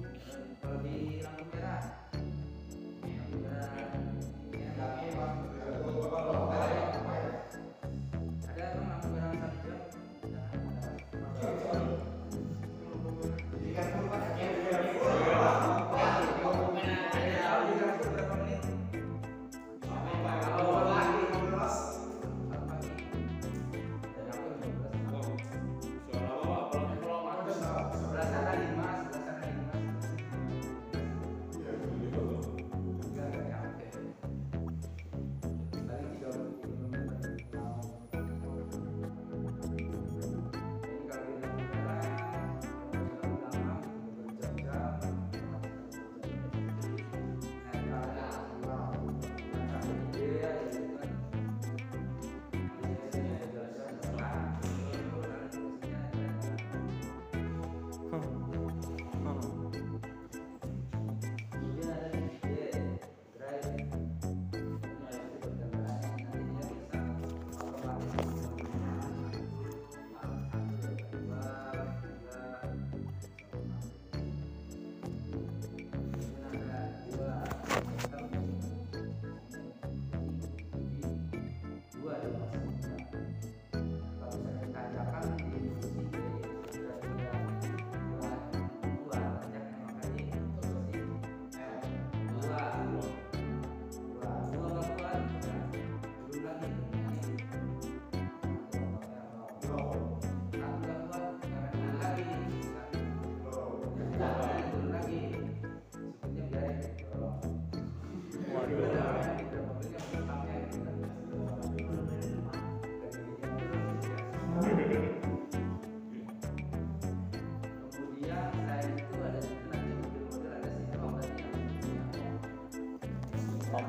pouquinho.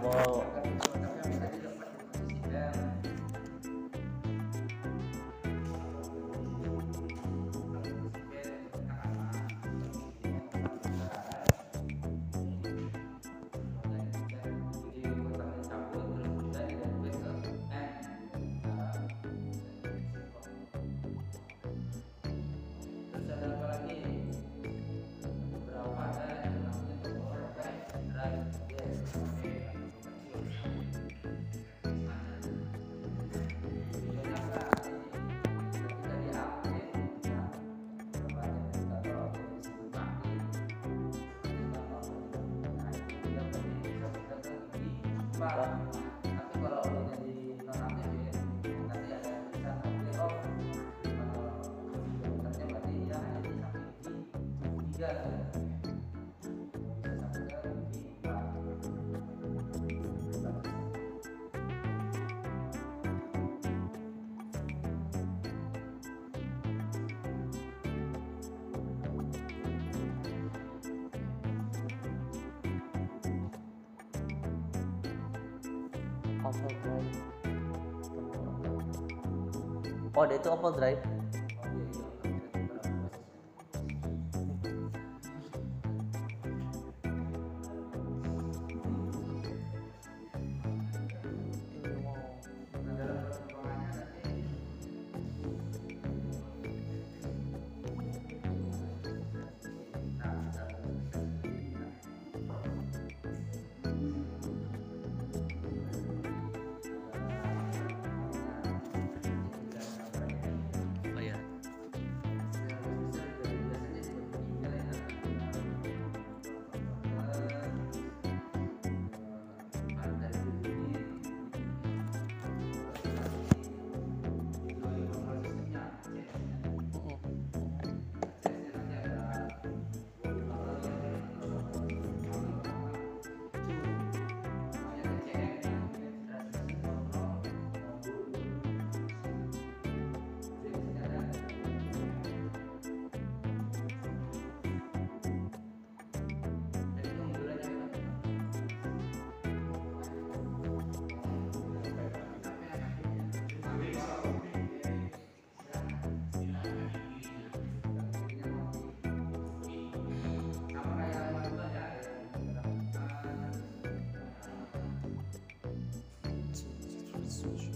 Well, order to upload drive Jesus.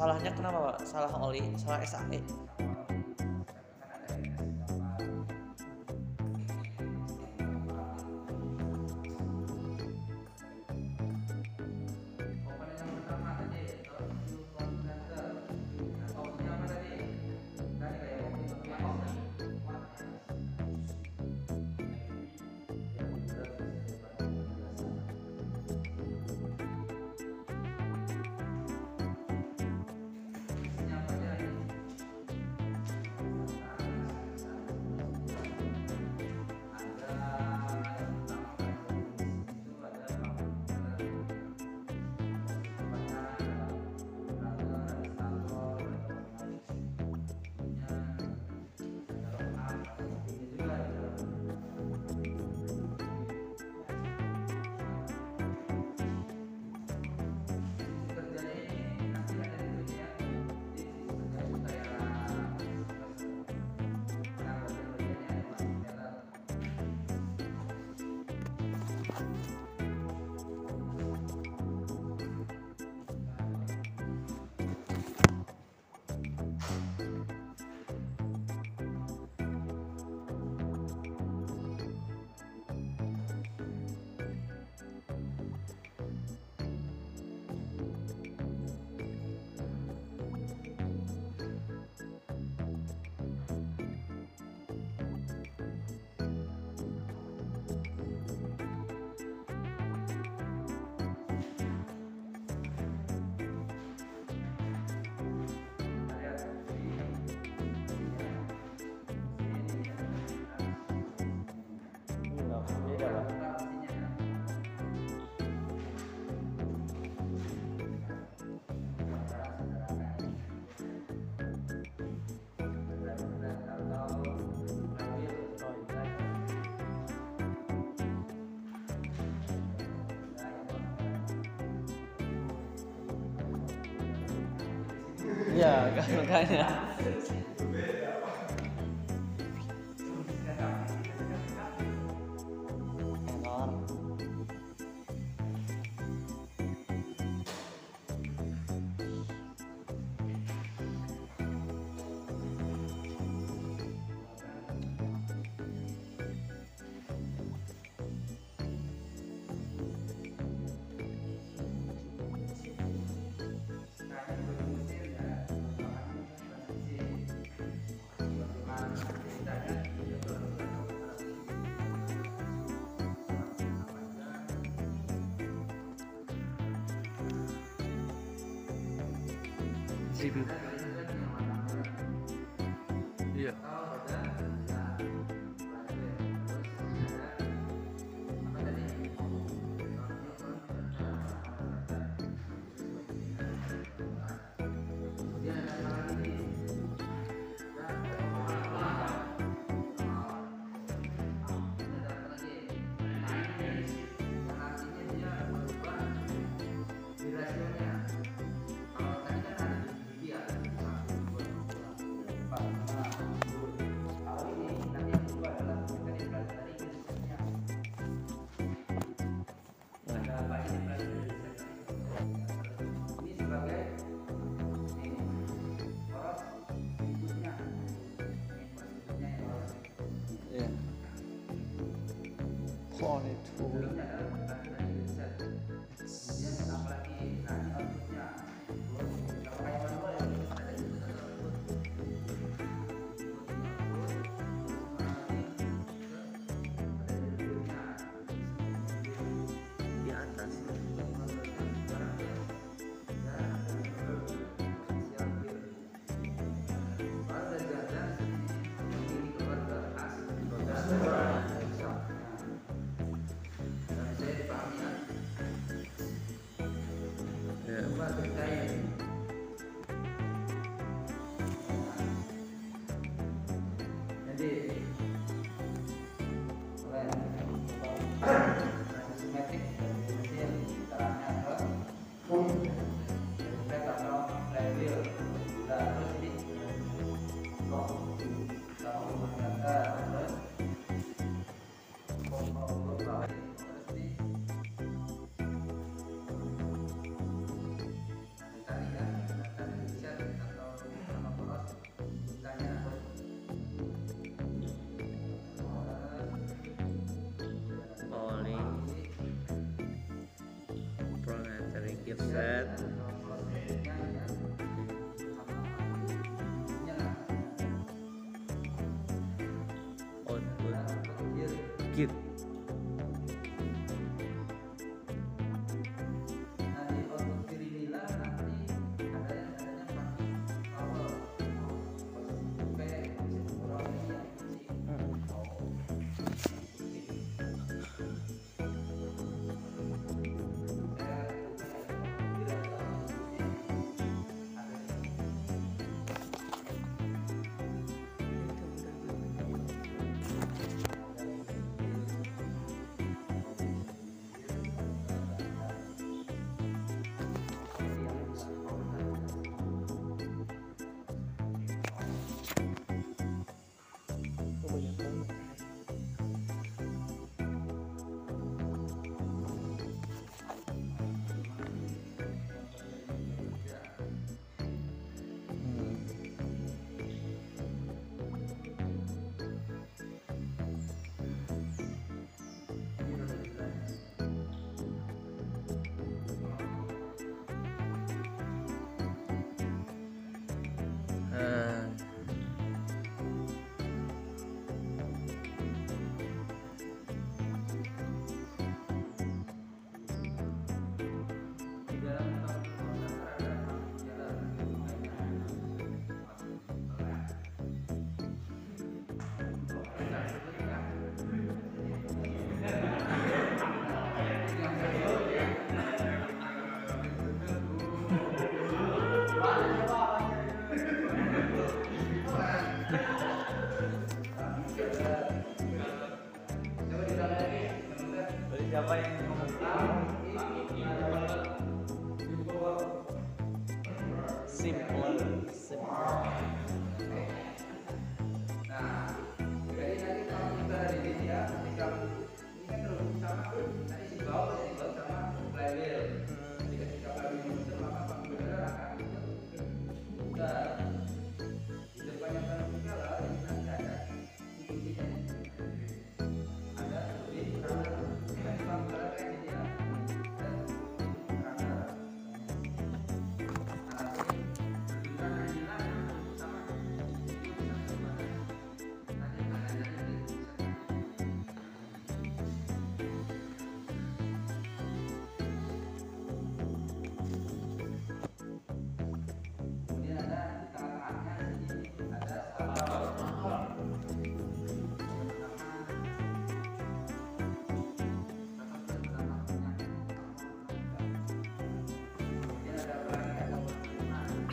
salahnya kenapa pak? Salah oli salah SAE Iya, kan makanya.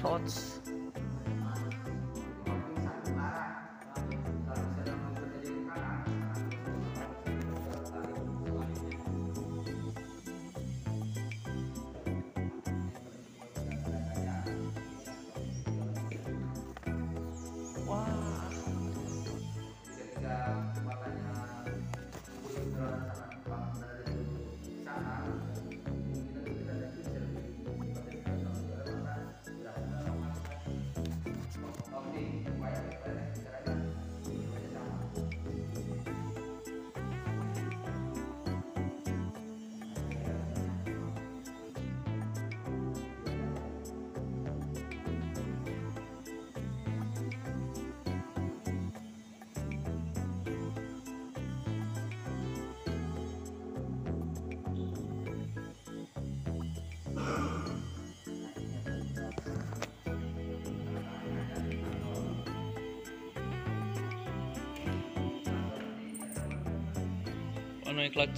thoughts. জন্য clutch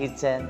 kitchen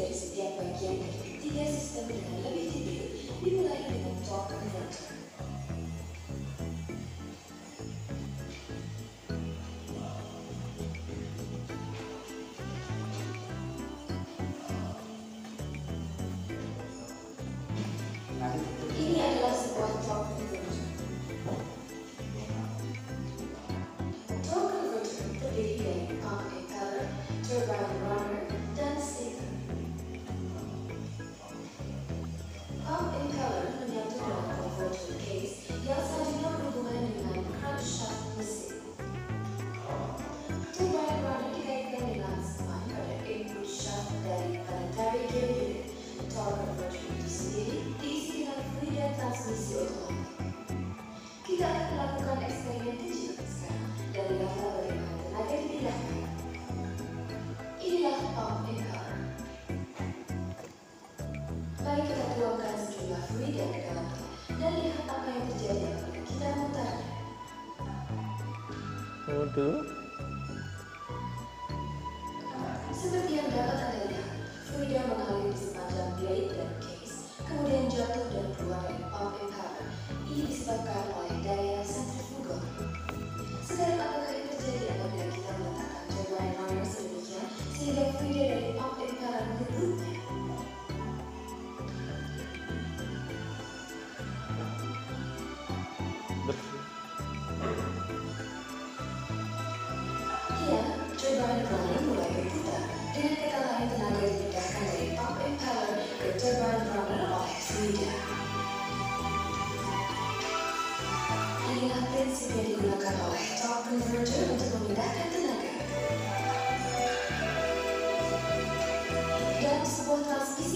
ulas fungsi dari setiap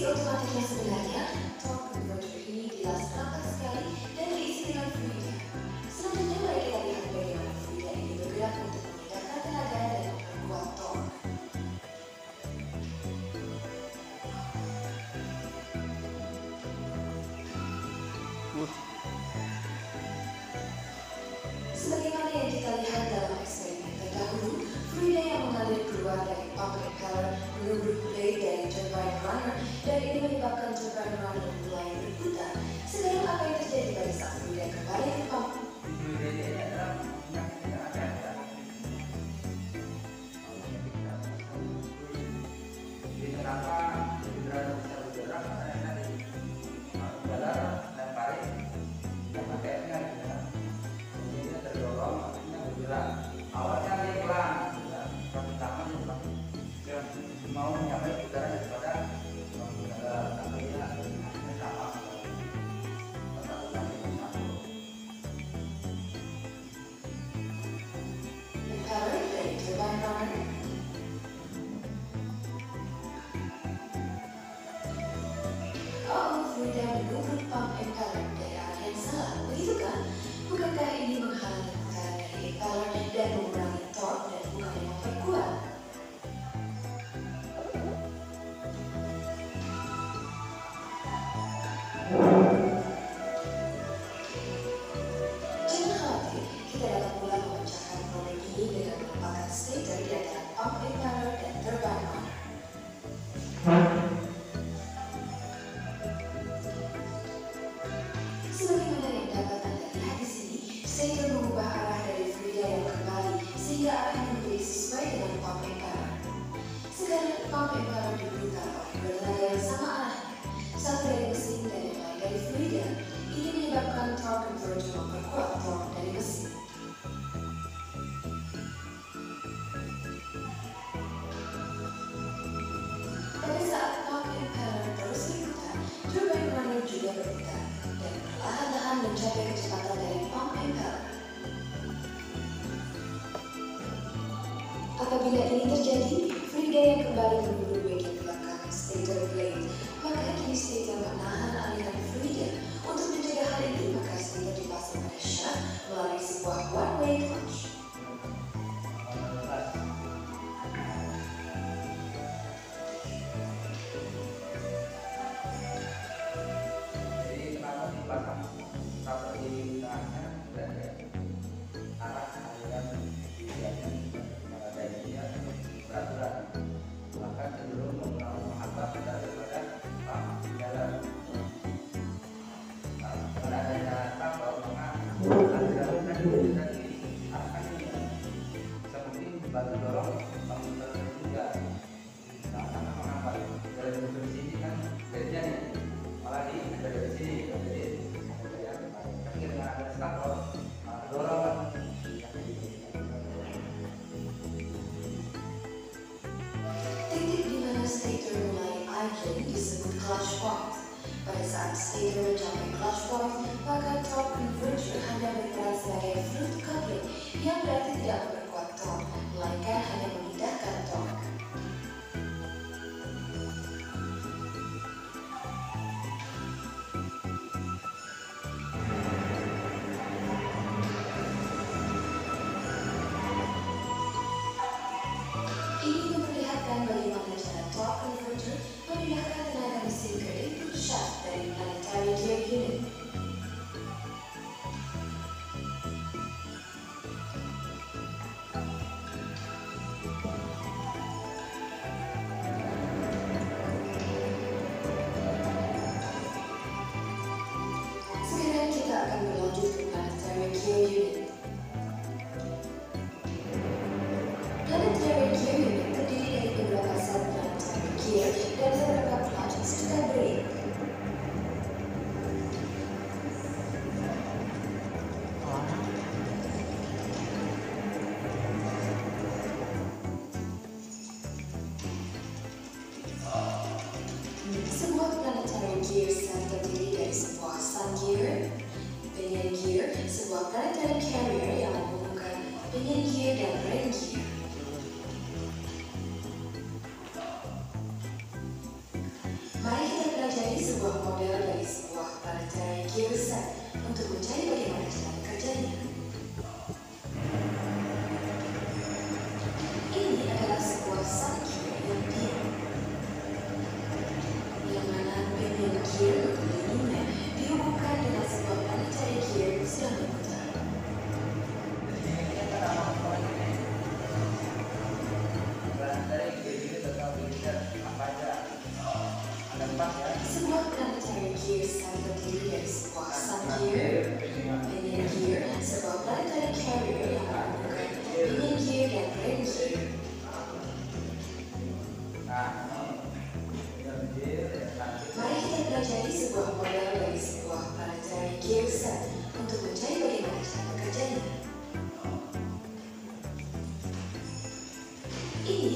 Siz o'z vaqtingizni biladi-ya Saya mengubah arah dari Frida yang kembali sehingga akan.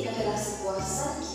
aquela situação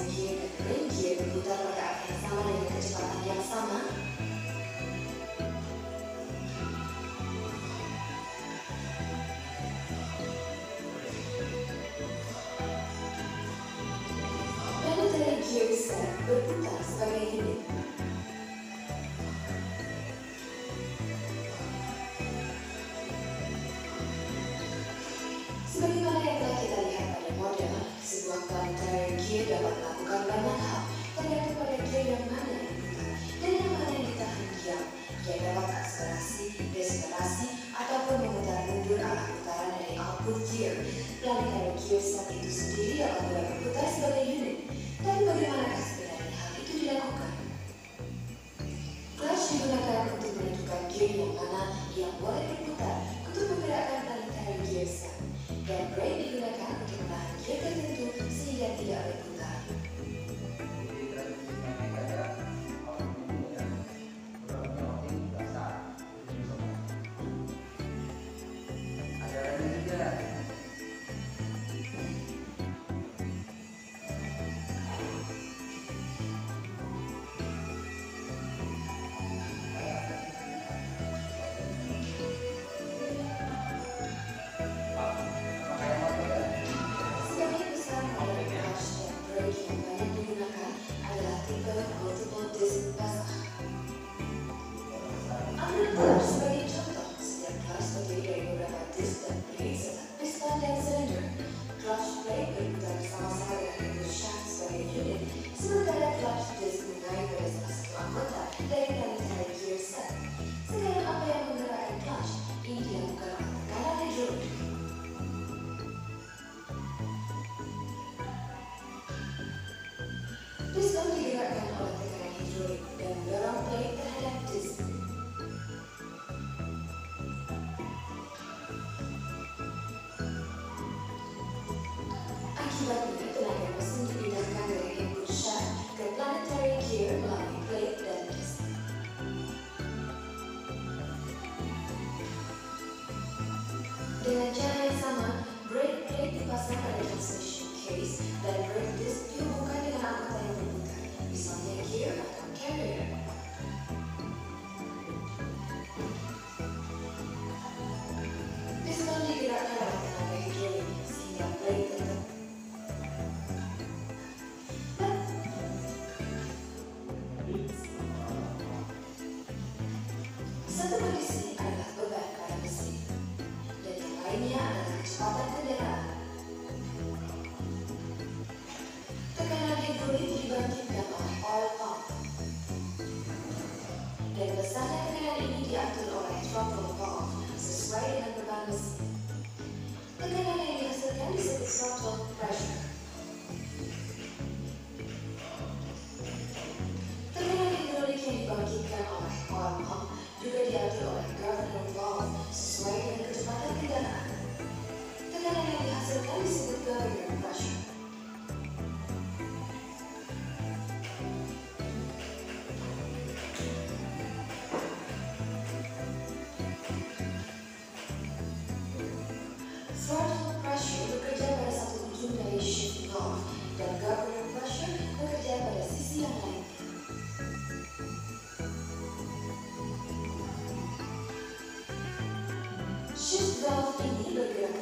sendiri dan dia berputar pada arah yang sama dengan kecepatan yang sama. Lalu tenaga besar berputar sebagai ini. Yeah, what? Shift valve ini bergerak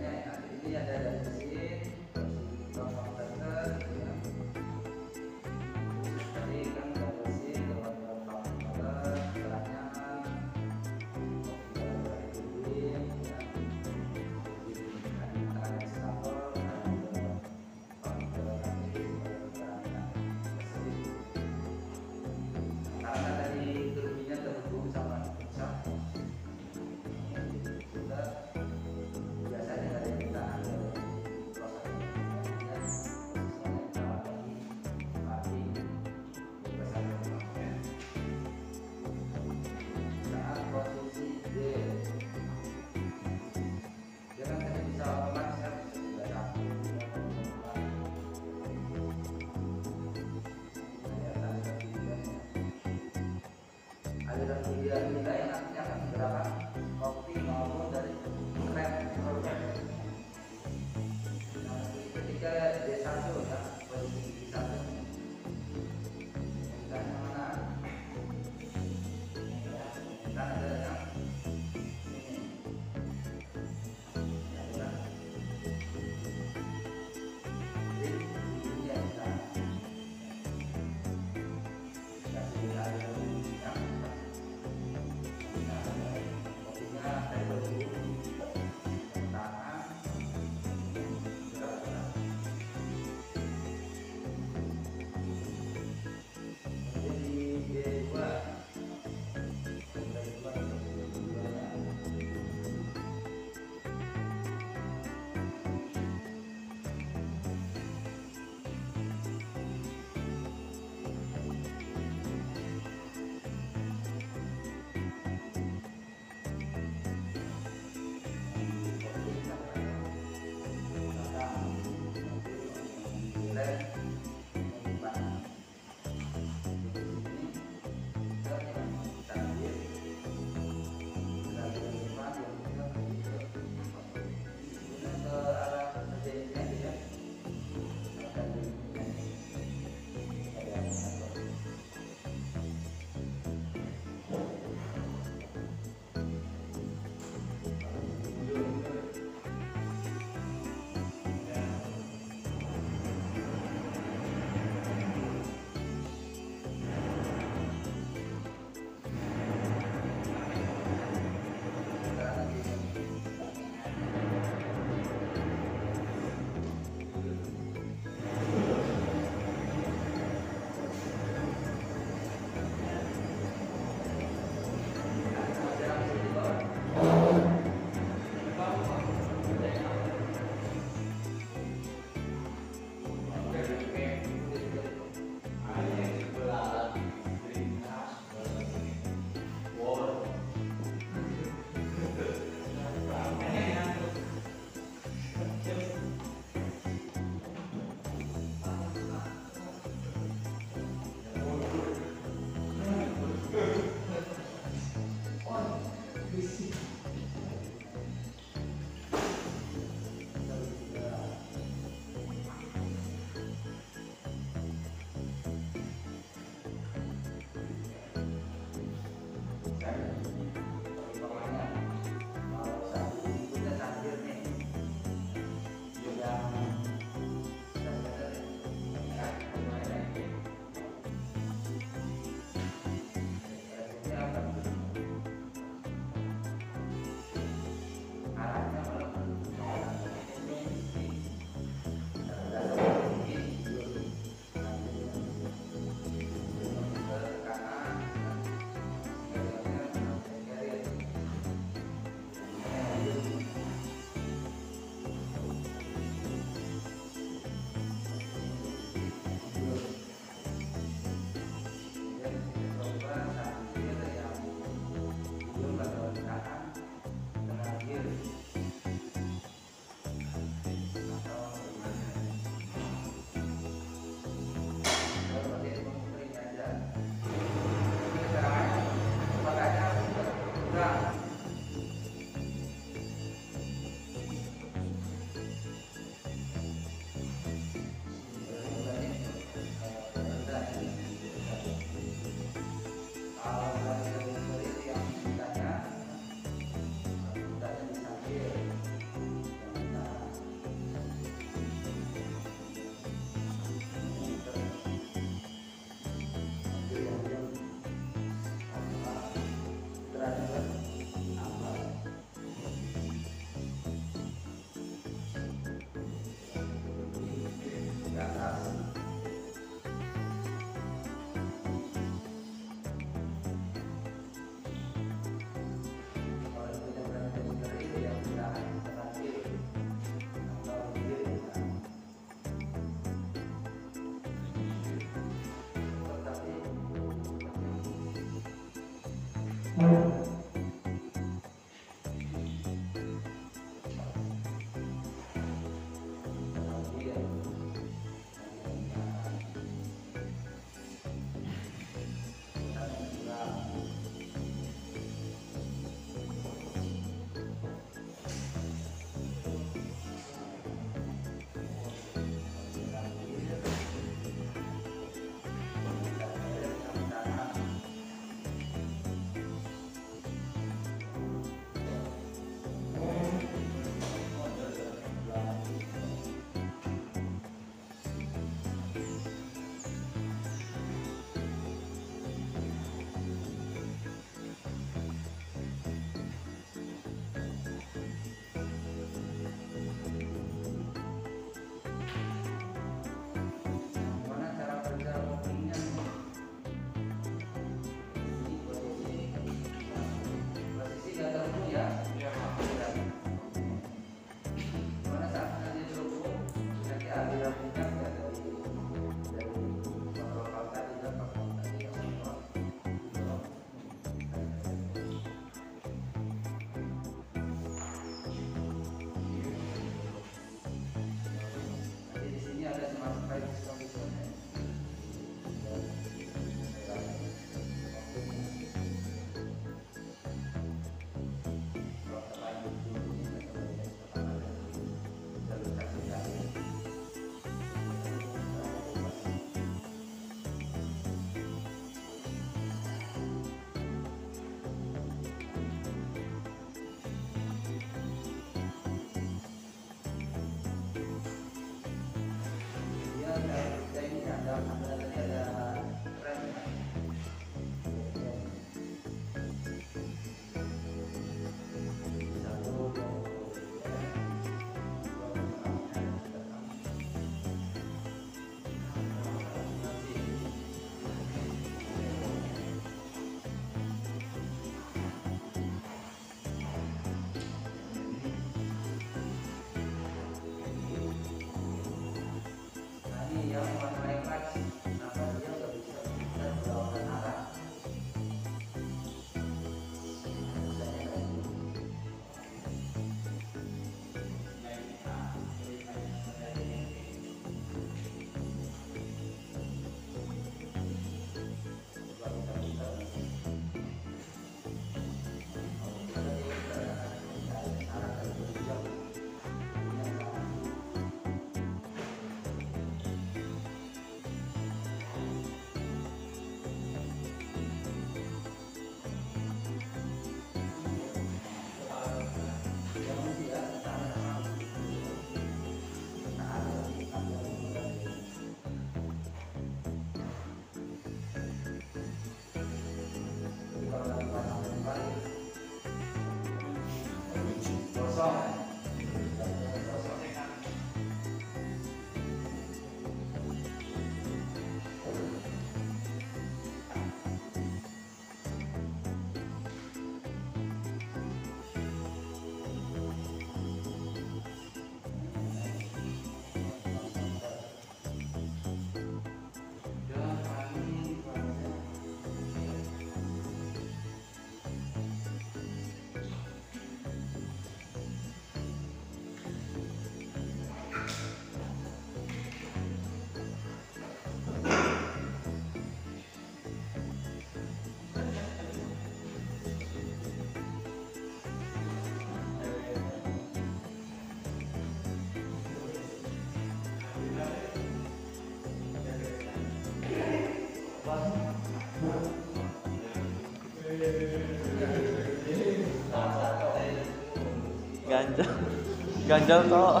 ganjal toh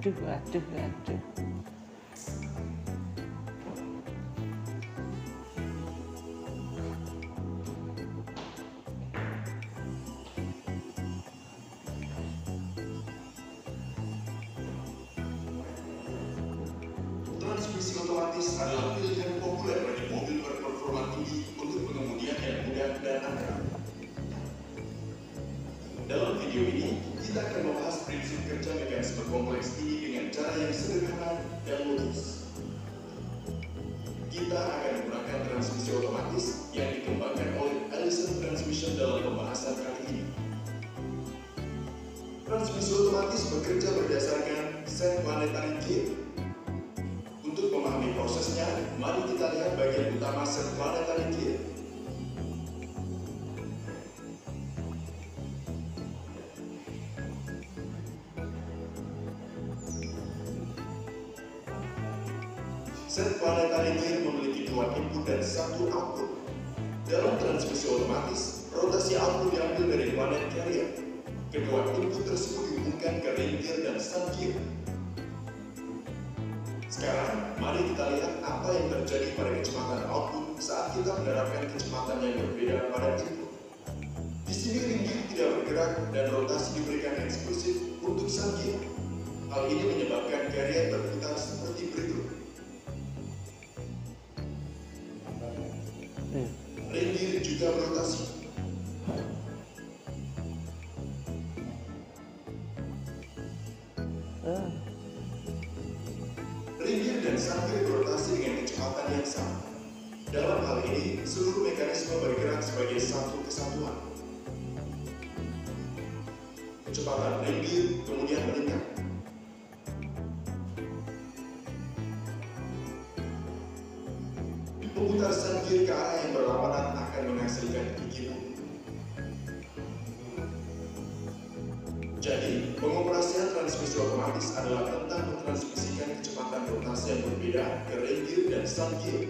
Do that. Do active, Do. Kecepatan ringgit kemudian meningkat. Memutar sangkir ke arah yang berlawanan akan menghasilkan putih. Jadi, pengoperasian transmisi otomatis adalah tentang mentransmisikan kecepatan rotasi yang berbeda ke gear dan sun gear.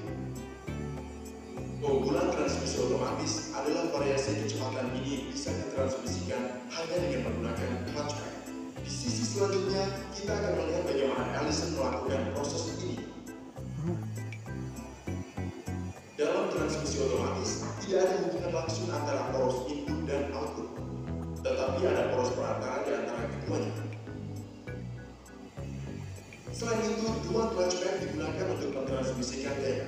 Keunggulan transmisi otomatis adalah variasi kecepatan ini menggunakan clutchback. Di sisi selanjutnya, kita akan melihat bagaimana Allison melakukan proses ini. Dalam transmisi otomatis, tidak ada hubungan langsung antara poros input dan output tetapi ada poros perantara di antara keduanya. Selain itu, dua clutchback digunakan untuk mentransmisikan daya.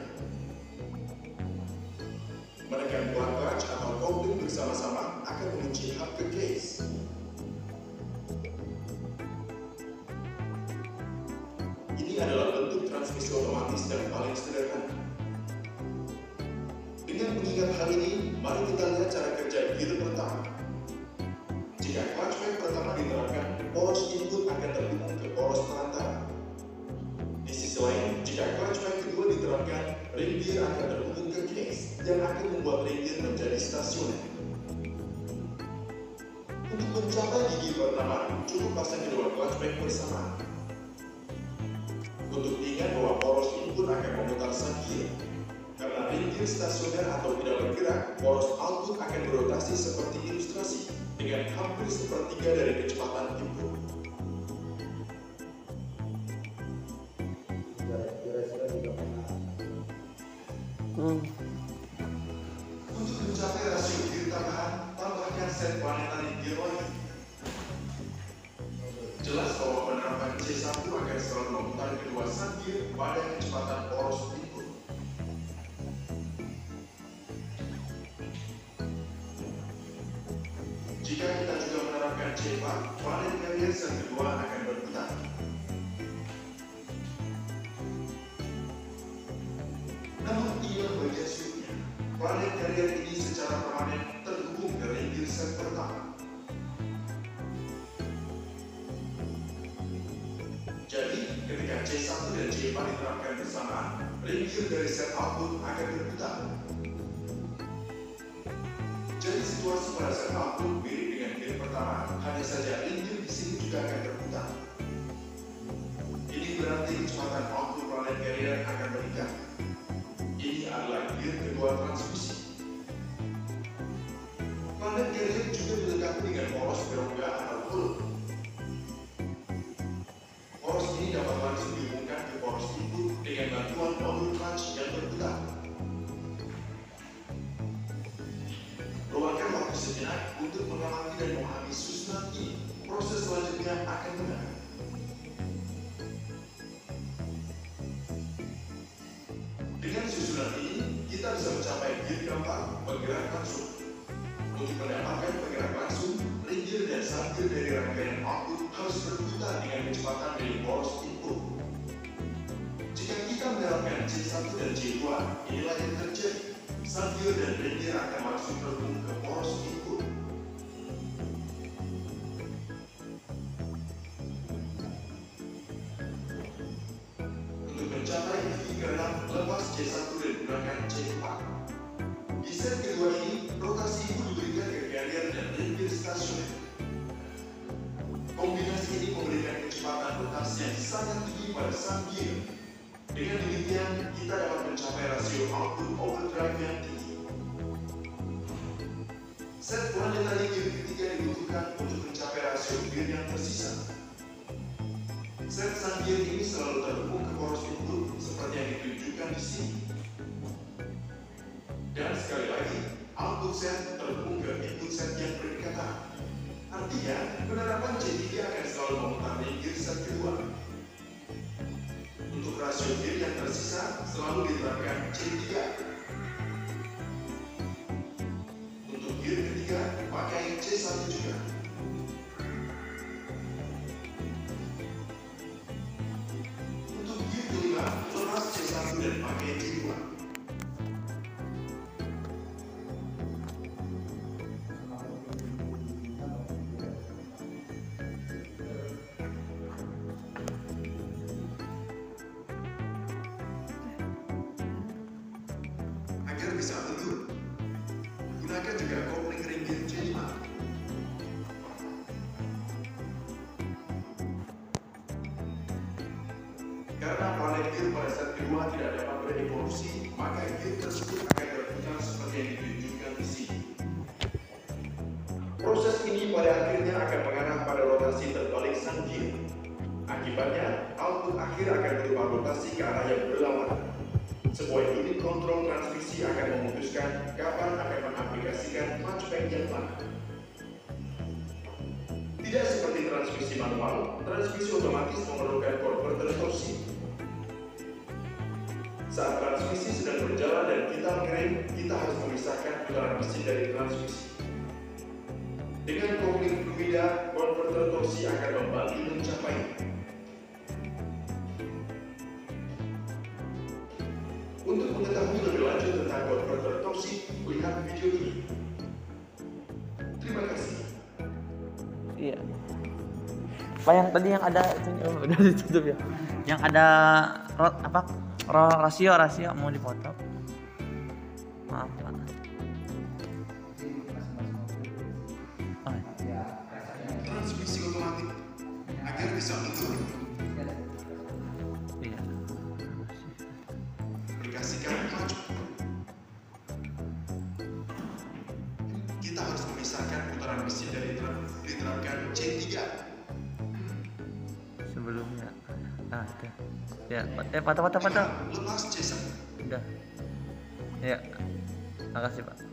Menekan buah clutch atau kopling bersama-sama akan mengunci hub ke case. Mengingat hal ini, mari kita lihat cara kerja gear pertama. Jika clutchback pertama diterapkan, poros input akan terhubung ke poros perantara. Di sisi lain, jika clutchback kedua diterapkan, ring gear akan terhubung ke case yang akan membuat ring gear menjadi stasioner. Untuk mencapai gigi pertama, cukup pasang kedua clutchback bersama. Untuk diingat bahwa poros input akan memutar sang gear stasioner atau tidak bergerak, poros output akan berotasi seperti ilustrasi dengan hampir sepertiga dari kecepatan input. Untuk mencapai rasio gear tambahan, tambahkan set planetary lagi. Jelas bahwa penerapan C1 akan selalu memutar kedua gear pada kecepatan poros akasema wale Yesu aliwaona Di set kedua ini, rotasi ibu diberikan ke Galian dan Denver Station. Kombinasi ini memberikan kecepatan rotasi yang sangat tinggi pada sang gear. Dengan demikian, kita dapat mencapai rasio output overdrive yang tinggi. Set planetary gear ketiga dibutuhkan untuk mencapai rasio gear yang tersisa. Set sang gear ini selalu terbuka Dan sekali lagi, output set terhubung terunggah input set yang berkata. Artinya, penerapan J3 akan selalu mengutamakan set kedua. Untuk rasio gear yang tersisa, selalu diterapkan J3 transmisi dari transmisi. Dengan kopling fluida, konverter torsi akan membantu mencapai Untuk mengetahui lebih lanjut tentang konverter torsi, lihat video ini. Terima kasih. Iya. Pak yang tadi yang ada itu oh, udah ditutup ya. Yang ada apa? Rasio rasio mau dipotong. eh patah patah patah udah. Ya. Makasih pak.